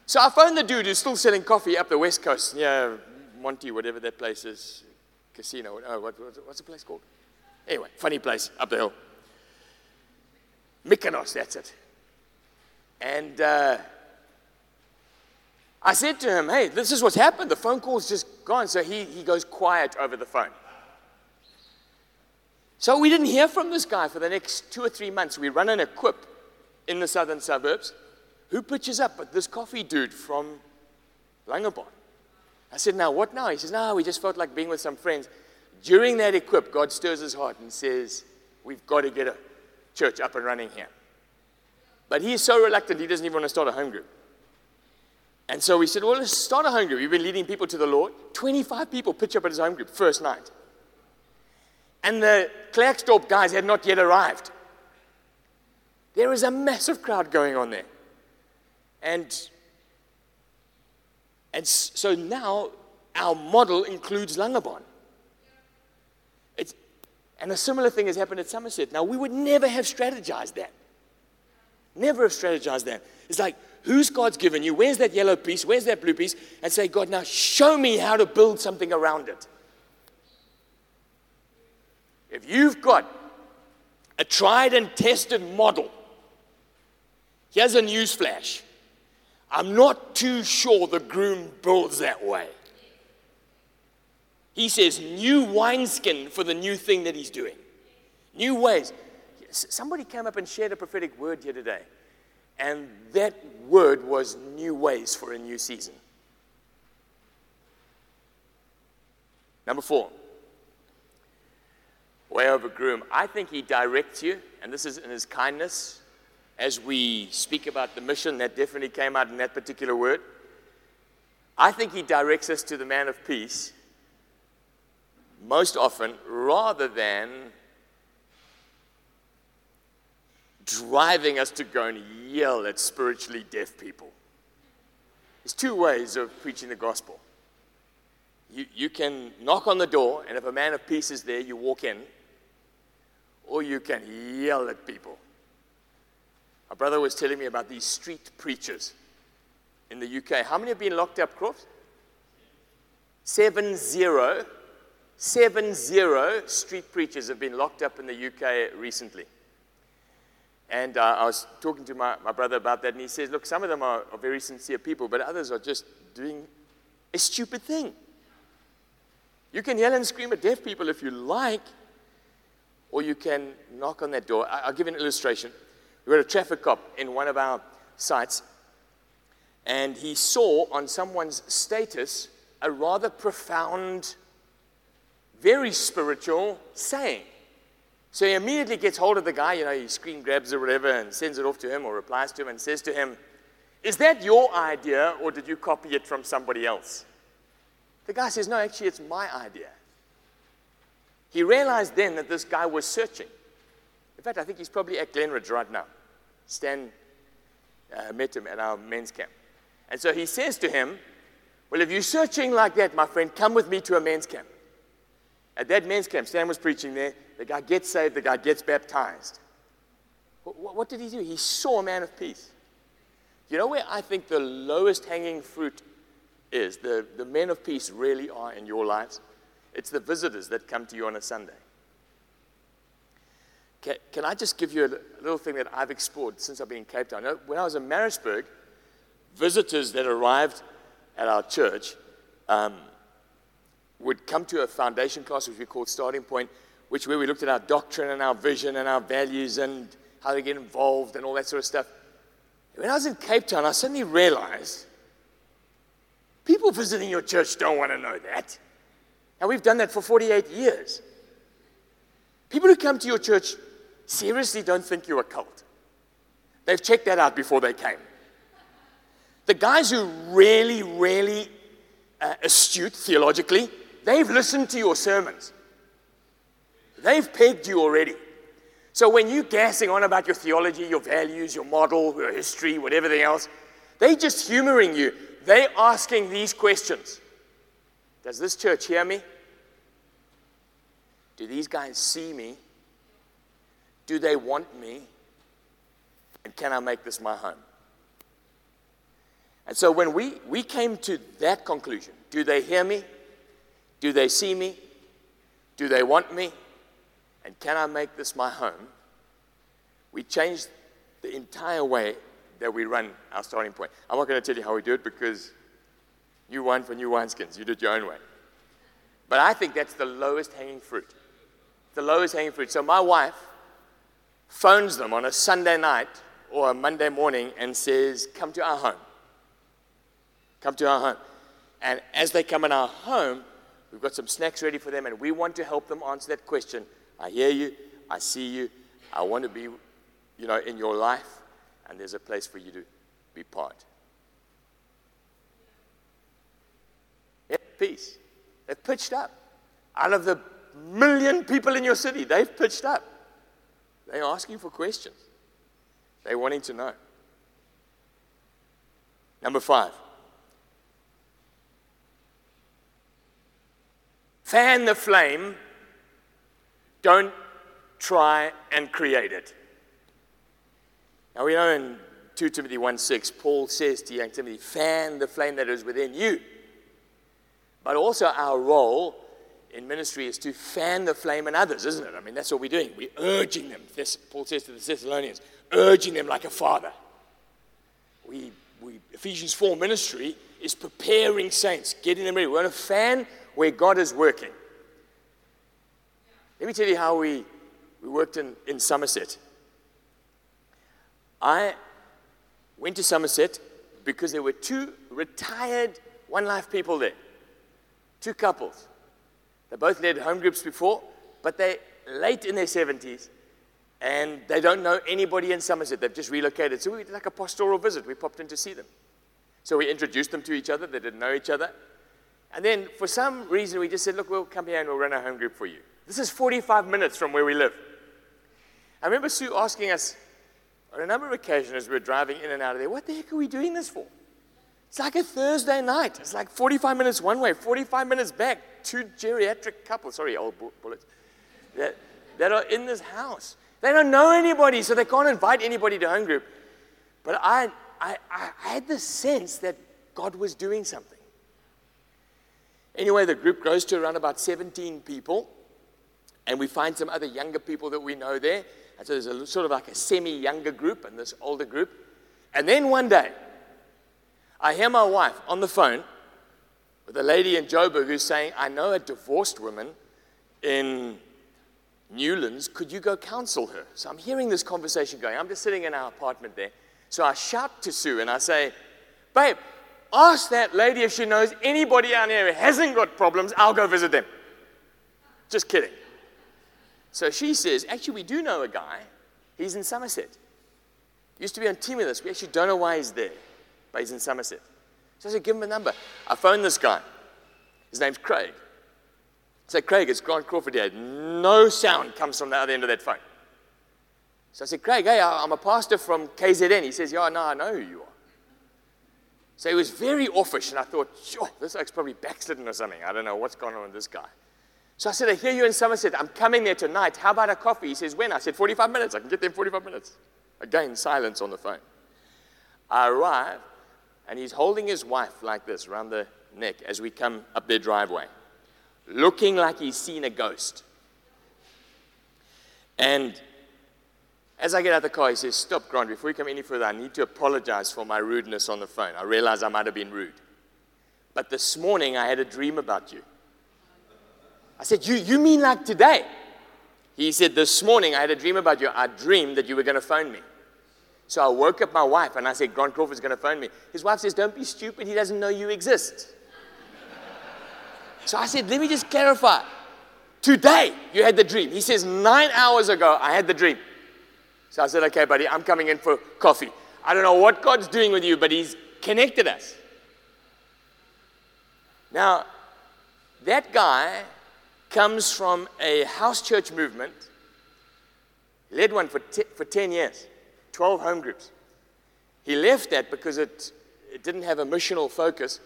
So I phoned the dude who's still selling coffee up the west coast, near Monty, whatever that place is, casino. Oh, what, what's the place called? Anyway, funny place up the hill. Mykonos, that's it. And uh, I said to him, hey, this is what's happened. The phone call's just gone. So he, he goes quiet over the phone. So we didn't hear from this guy for the next two or three months. We run an equip in the southern suburbs. Who pitches up but this coffee dude from Langebaan? I said, now what now? He says, no, we just felt like being with some friends. During that equip, God stirs his heart and says, we've got to get a church up and running here. But he is so reluctant, he doesn't even want to start a home group. And so we said, well, let's start a home group. We've been leading people to the Lord. 25 people pitch up at his home group first night. And the Klerksdorp guys had not yet arrived. There is a massive crowd going on there. And, and so now our model includes Langebaan. It's, and a similar thing has happened at Somerset. Now, we would never have strategized that. Never have strategized that. It's like, who's God's given you? Where's that yellow piece? Where's that blue piece? And say, God, now show me how to build something around it. If you've got a tried and tested model, here's a news flash. I'm not too sure the groom builds that way. He says, new wineskin for the new thing that he's doing. New ways. Somebody came up and shared a prophetic word here today. And that word was new ways for a new season. Number four, way over groom. I think he directs you, and this is in his kindness, as we speak about the mission that definitely came out in that particular word. I think he directs us to the man of peace most often rather than driving us to go and yell at spiritually deaf people. There's two ways of preaching the gospel. You, you can knock on the door, and if a man of peace is there, you walk in, or you can yell at people. My brother was telling me about these street preachers in the UK. How many have been locked up, Croft? Seven zero. Seven zero street preachers have been locked up in the UK recently. And uh, I was talking to my, my brother about that, and he says, Look, some of them are, are very sincere people, but others are just doing a stupid thing. You can yell and scream at deaf people if you like, or you can knock on that door. I, will give you an illustration. We had a traffic cop in one of our sites, and he saw on someone's status a rather profound, very spiritual saying. So he immediately gets hold of the guy, you know, he screen grabs or whatever and sends it off to him or replies to him and says to him, Is that your idea or did you copy it from somebody else? The guy says, No, actually, it's my idea. He realized then that this guy was searching. In fact, I think he's probably at Glenridge right now. Stan uh, met him at our men's camp. And so he says to him, Well, if you're searching like that, my friend, come with me to a men's camp. At that men's camp, Stan was preaching there. The guy gets saved, the guy gets baptized. What, what did he do? He saw a man of peace. You know where I think the lowest hanging fruit is? The, the men of peace really are in your lives. It's the visitors that come to you on a Sunday. Can, can I just give you a little thing that I've explored since I've been in Cape Town? When I was in Maritzburg, visitors that arrived at our church um, would come to a foundation class, which we called Starting Point, which where we looked at our doctrine and our vision and our values and how to get involved and all that sort of stuff. When I was in Cape Town, I suddenly realized people visiting your church don't want to know that. And we've done that for 48 years. People who come to your church seriously don't think you're a cult. They've checked that out before they came. The guys who really, really uh, astute theologically, they've listened to your sermons. They've pegged you already. So when you're gassing on about your theology, your values, your model, your history, whatever else, they're just humoring you. They're asking these questions Does this church hear me? Do these guys see me? Do they want me? And can I make this my home? And so when we, we came to that conclusion do they hear me? Do they see me? Do they want me? And can I make this my home? We changed the entire way that we run our starting point. I'm not going to tell you how we do it because you wine for new wineskins. You do it your own way. But I think that's the lowest hanging fruit. The lowest hanging fruit. So my wife phones them on a Sunday night or a Monday morning and says, Come to our home. Come to our home. And as they come in our home, we've got some snacks ready for them, and we want to help them answer that question. I hear you, I see you, I want to be, you know, in your life, and there's a place for you to be part. Peace. They've pitched up. Out of the million people in your city, they've pitched up. They're asking for questions. They're wanting to know. Number five. Fan the flame, don't try and create it. Now we know in 2 Timothy 1 6, Paul says to young Timothy, fan the flame that is within you. But also our role in ministry is to fan the flame in others, isn't it? I mean, that's what we're doing. We're urging them. This, Paul says to the Thessalonians, urging them like a father. We, we, Ephesians 4 ministry is preparing saints, getting them ready. We want to fan where God is working. Let me tell you how we, we worked in, in Somerset. I went to Somerset because there were two retired One Life people there, two couples. They both led home groups before, but they're late in their 70s and they don't know anybody in Somerset. They've just relocated. So we did like a pastoral visit. We popped in to see them. So we introduced them to each other. They didn't know each other. And then for some reason, we just said, look, we'll come here and we'll run a home group for you. This is 45 minutes from where we live. I remember Sue asking us on a number of occasions as we were driving in and out of there, what the heck are we doing this for? It's like a Thursday night. It's like 45 minutes one way, 45 minutes back. Two geriatric couples, sorry, old bullets, that, that are in this house. They don't know anybody, so they can't invite anybody to home group. But I, I, I had the sense that God was doing something. Anyway, the group grows to around about 17 people, and we find some other younger people that we know there. And so there's a sort of like a semi younger group and this older group. And then one day, I hear my wife on the phone with a lady in Joburg who's saying, I know a divorced woman in Newlands. Could you go counsel her? So I'm hearing this conversation going. I'm just sitting in our apartment there. So I shout to Sue and I say, Babe, Ask that lady if she knows anybody out here who hasn't got problems. I'll go visit them. Just kidding. So she says, Actually, we do know a guy. He's in Somerset. Used to be on team with us. We actually don't know why he's there, but he's in Somerset. So I said, Give him a number. I phoned this guy. His name's Craig. I said, Craig, it's Grant Crawford here. No sound comes from the other end of that phone. So I said, Craig, hey, I'm a pastor from KZN. He says, Yeah, no, I know who you are. So he was very offish, and I thought, sure, this guy's probably backslidden or something. I don't know what's going on with this guy. So I said, I hear you in Somerset. I'm coming there tonight. How about a coffee? He says, when? I said, 45 minutes. I can get there in 45 minutes. Again, silence on the phone. I arrive, and he's holding his wife like this around the neck as we come up their driveway, looking like he's seen a ghost. And As I get out of the car, he says, Stop, Grant, before you come any further, I need to apologize for my rudeness on the phone. I realize I might have been rude. But this morning, I had a dream about you. I said, You, you mean like today? He said, This morning, I had a dream about you. I dreamed that you were going to phone me. So I woke up my wife and I said, Grant Crawford's going to phone me. His wife says, Don't be stupid. He doesn't know you exist. so I said, Let me just clarify. Today, you had the dream. He says, Nine hours ago, I had the dream. So I said, okay, buddy, I'm coming in for coffee. I don't know what God's doing with you, but He's connected us. Now, that guy comes from a house church movement, led one for, t- for 10 years, 12 home groups. He left that because it, it didn't have a missional focus,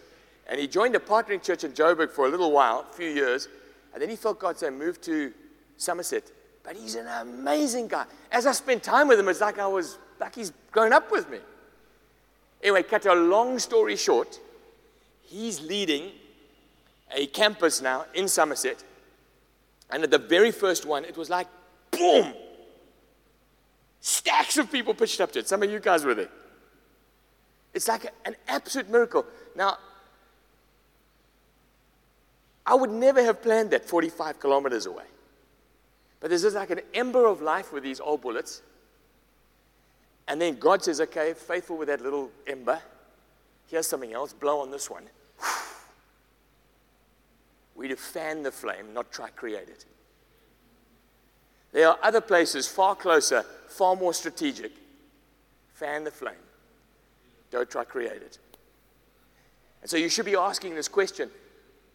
and he joined a partnering church in Joburg for a little while, a few years, and then he felt God say, move to Somerset but he's an amazing guy. As I spent time with him, it's like I was, like he's grown up with me. Anyway, cut a long story short, he's leading a campus now in Somerset. And at the very first one, it was like, boom! Stacks of people pitched up to it. Some of you guys were there. It's like an absolute miracle. Now, I would never have planned that 45 kilometers away. But there's just like an ember of life with these old bullets. And then God says, okay, faithful with that little ember. Here's something else. Blow on this one. We to fan the flame, not try create it. There are other places far closer, far more strategic. Fan the flame. Don't try create it. And so you should be asking this question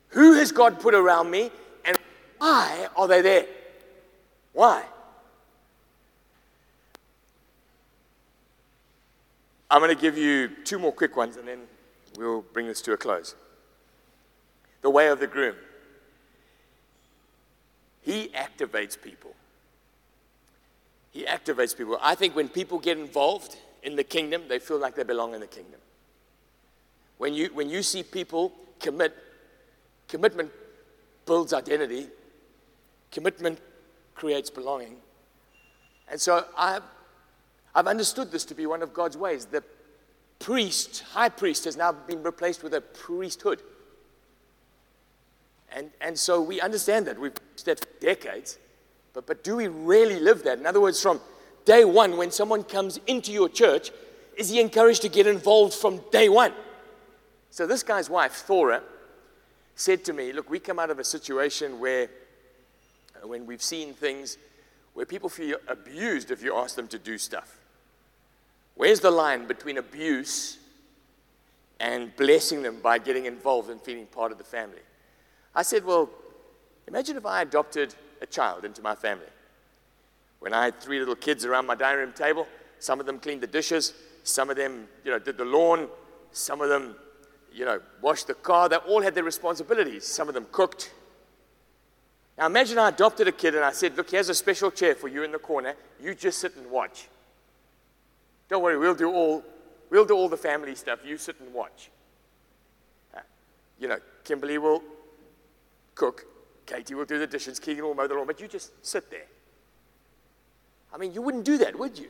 Who has God put around me, and why are they there? Why? I'm going to give you two more quick ones and then we'll bring this to a close. The way of the groom. He activates people. He activates people. I think when people get involved in the kingdom, they feel like they belong in the kingdom. When you, when you see people commit, commitment builds identity, commitment creates belonging. And so I've, I've understood this to be one of God's ways. The priest, high priest, has now been replaced with a priesthood. And, and so we understand that. We've said for decades. But, but do we really live that? In other words, from day one, when someone comes into your church, is he encouraged to get involved from day one? So this guy's wife, Thora, said to me, Look, we come out of a situation where uh, when we've seen things where people feel abused if you ask them to do stuff. Where's the line between abuse and blessing them by getting involved and feeling part of the family? I said, Well, imagine if I adopted a child into my family. When I had three little kids around my dining room table, some of them cleaned the dishes, some of them, you know, did the lawn, some of them, you know, washed the car. They all had their responsibilities. Some of them cooked, now imagine I adopted a kid and I said, Look, here's a special chair for you in the corner. You just sit and watch. Don't worry, we'll do all, we'll do all the family stuff. You sit and watch. Uh, you know, Kimberly will cook, Katie will do the dishes, Keegan will mow the lawn, but you just sit there. I mean, you wouldn't do that, would you?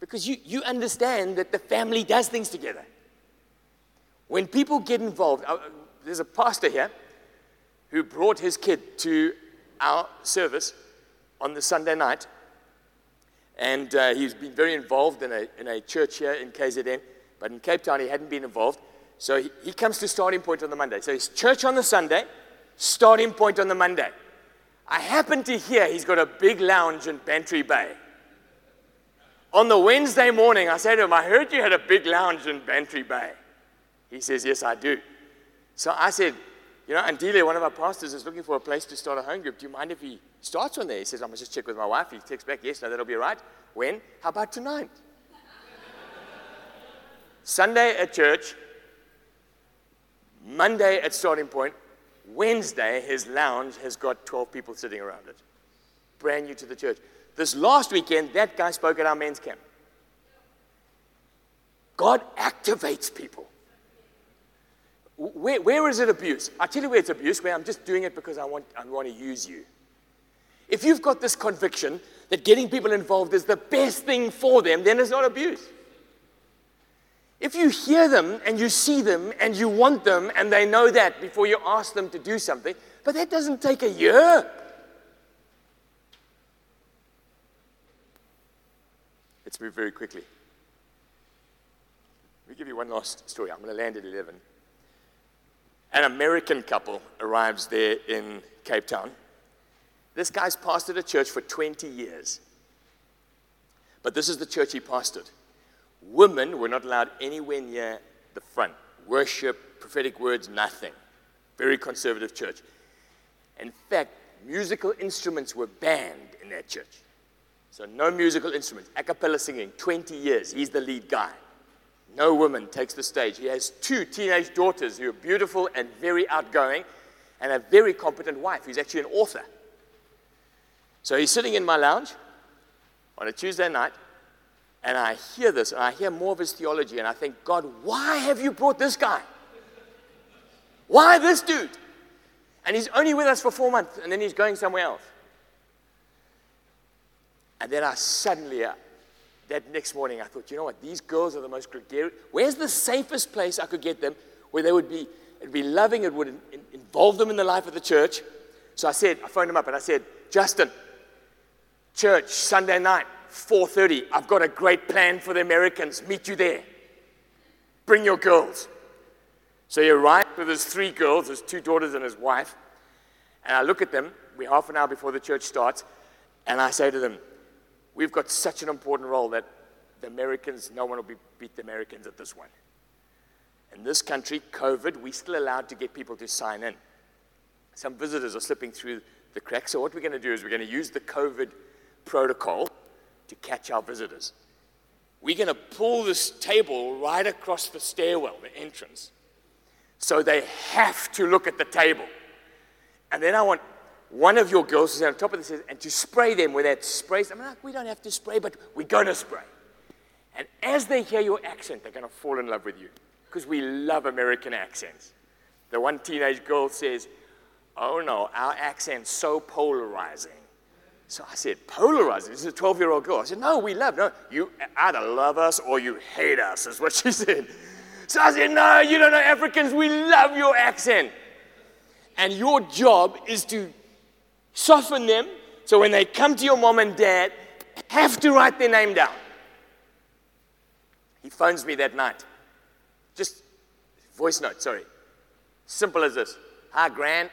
Because you, you understand that the family does things together. When people get involved, uh, there's a pastor here who brought his kid to our service on the Sunday night. And uh, he's been very involved in a, in a church here in KZN, but in Cape Town he hadn't been involved. So he, he comes to starting point on the Monday. So he's church on the Sunday, starting point on the Monday. I happen to hear he's got a big lounge in Bantry Bay. On the Wednesday morning, I say to him, I heard you had a big lounge in Bantry Bay. He says, Yes, I do. So I said, you know, and Delia, one of our pastors, is looking for a place to start a home group. Do you mind if he starts on there? He says, I'm going to just check with my wife. He texts back, yes, no, that'll be right. When? How about tonight? Sunday at church, Monday at starting point, Wednesday, his lounge has got 12 people sitting around it. Brand new to the church. This last weekend, that guy spoke at our men's camp. God activates people. Where, where is it abuse? i tell you where it's abuse, where I'm just doing it because I want, I want to use you. If you've got this conviction that getting people involved is the best thing for them, then it's not abuse. If you hear them and you see them and you want them and they know that before you ask them to do something, but that doesn't take a year. Let's move very quickly. Let me give you one last story. I'm going to land at 11. An American couple arrives there in Cape Town. This guy's pastored a church for 20 years. But this is the church he pastored. Women were not allowed anywhere near the front. Worship, prophetic words, nothing. Very conservative church. In fact, musical instruments were banned in that church. So, no musical instruments, a cappella singing, 20 years. He's the lead guy. No woman takes the stage. He has two teenage daughters who are beautiful and very outgoing, and a very competent wife who's actually an author. So he's sitting in my lounge on a Tuesday night, and I hear this, and I hear more of his theology, and I think, God, why have you brought this guy? Why this dude? And he's only with us for four months, and then he's going somewhere else. And then I suddenly, uh, that next morning, I thought, you know what? These girls are the most gregarious. Where's the safest place I could get them where they would be, it'd be loving, it would in, involve them in the life of the church? So I said, I phoned him up and I said, Justin, church, Sunday night, 4.30, I've got a great plan for the Americans. Meet you there. Bring your girls. So he arrived with his three girls, his two daughters and his wife. And I look at them, we're half an hour before the church starts, and I say to them, We've got such an important role that the Americans, no one will be, beat the Americans at this one. In this country, COVID, we're still allowed to get people to sign in. Some visitors are slipping through the cracks. So, what we're going to do is we're going to use the COVID protocol to catch our visitors. We're going to pull this table right across the stairwell, the entrance. So they have to look at the table. And then I want one of your girls to stand on top of this and to spray them with that spray. I'm like, we don't have to spray, but we're going to spray. And as they hear your accent, they're going to fall in love with you because we love American accents. The one teenage girl says, Oh no, our accent's so polarizing. So I said, Polarizing? This is a 12 year old girl. I said, No, we love. No, you either love us or you hate us, is what she said. So I said, No, you don't know Africans. We love your accent. And your job is to soften them so when they come to your mom and dad, have to write their name down. He phones me that night. Just voice note, sorry. Simple as this. Hi, Grant.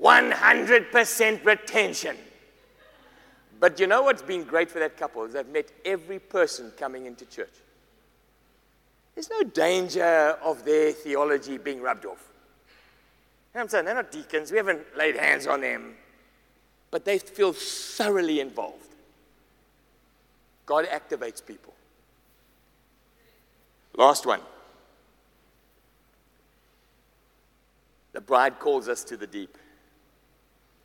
100% retention. But you know what's been great for that couple is they've met every person coming into church. There's no danger of their theology being rubbed off. I'm saying? They're not deacons. We haven't laid hands on them but they feel thoroughly involved. God activates people. Last one. The bride calls us to the deep.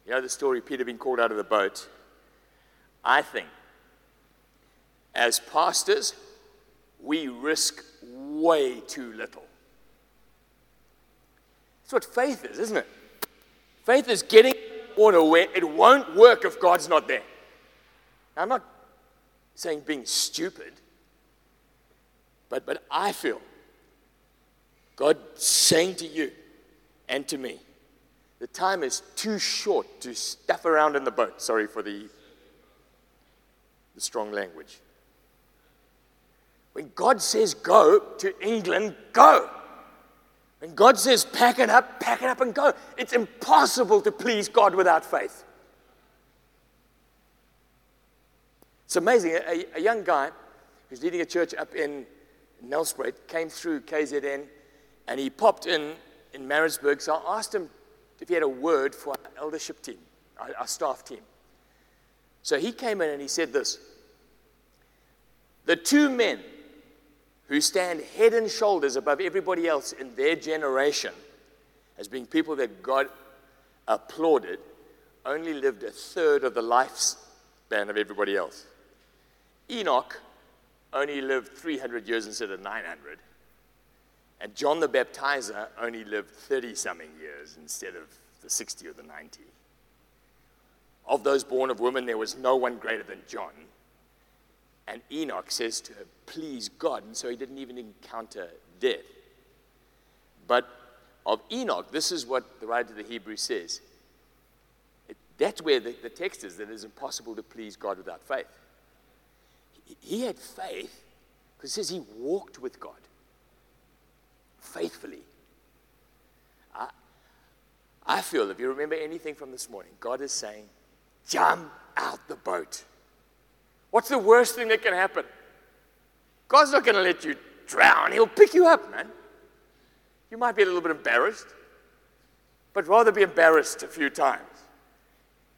You know the story, Peter being called out of the boat. I think as pastors, we risk way too little. That's what faith is, isn't it? Faith is getting water where it won't work if God's not there. Now, I'm not saying being stupid, but, but I feel God saying to you and to me, the time is too short to stuff around in the boat. Sorry for the, the strong language. When God says go to England, go. When God says, pack it up, pack it up and go, it's impossible to please God without faith. It's amazing. A, a young guy who's leading a church up in Nelspruit came through KZN and he popped in in Maritzburg. So I asked him if he had a word for our eldership team, our, our staff team. So he came in and he said this The two men who stand head and shoulders above everybody else in their generation as being people that God applauded, only lived a third of the lifespan of everybody else. Enoch only lived 300 years instead of 900. And John the Baptizer only lived 30 something years instead of the 60 or the 90. of those born of women, there was no one greater than John. And Enoch says to please God, and so he didn't even encounter death. But of Enoch, this is what the writer of the Hebrews says. It, that's where the, the text is that it is impossible to please God without faith. He, he had faith because it says he walked with God faithfully. I, I feel, if you remember anything from this morning, God is saying, jump out the boat. What's the worst thing that can happen? God's not going to let you drown. He'll pick you up, man. You might be a little bit embarrassed, but rather be embarrassed a few times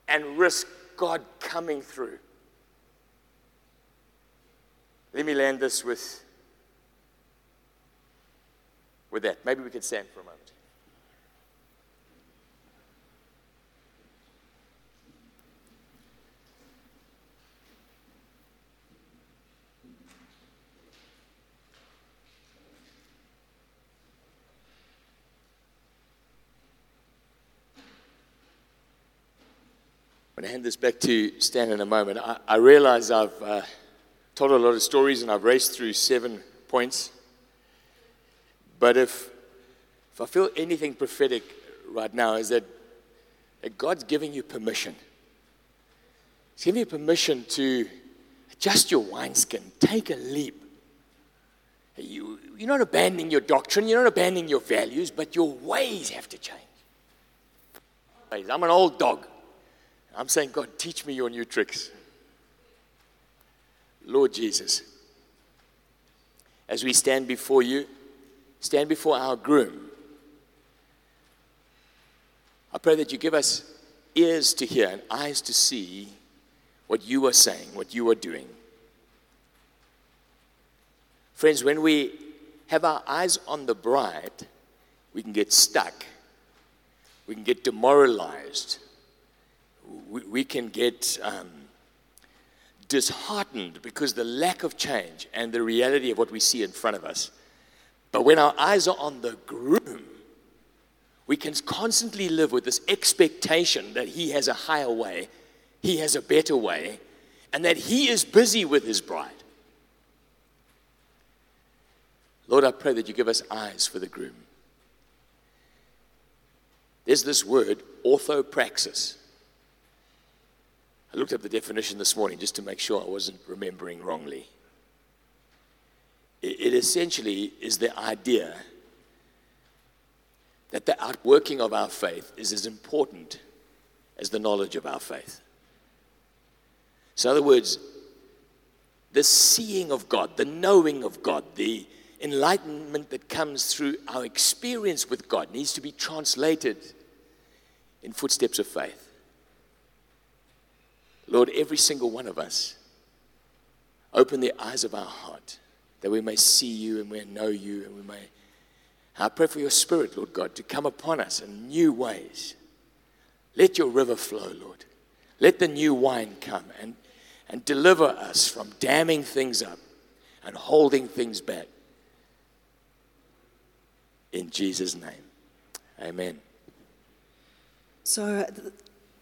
and risk God coming through. Let me land this with, with that. Maybe we could stand for a moment. Going to hand this back to Stan in a moment. I, I realize I've uh, told a lot of stories and I've raced through seven points. But if, if I feel anything prophetic right now, is that, that God's giving you permission. He's giving you permission to adjust your wineskin, take a leap. You, you're not abandoning your doctrine, you're not abandoning your values, but your ways have to change. I'm an old dog. I'm saying, God, teach me your new tricks. Lord Jesus, as we stand before you, stand before our groom. I pray that you give us ears to hear and eyes to see what you are saying, what you are doing. Friends, when we have our eyes on the bride, we can get stuck. We can get demoralized we, we can get um, disheartened because the lack of change and the reality of what we see in front of us. But when our eyes are on the groom, we can constantly live with this expectation that he has a higher way, he has a better way, and that he is busy with his bride. Lord, I pray that you give us eyes for the groom. There's this word, orthopraxis. I looked up the definition this morning just to make sure I wasn't remembering wrongly. It, essentially is the idea that the outworking of our faith is as important as the knowledge of our faith. So, in other words, the seeing of God, the knowing of God, the enlightenment that comes through our experience with God needs to be translated in footsteps of faith. Lord, every single one of us, open the eyes of our heart that we may see you and we may know you and we may. I pray for your spirit, Lord God, to come upon us in new ways. Let your river flow, Lord. Let the new wine come and, and deliver us from damming things up and holding things back. In Jesus' name, amen. So,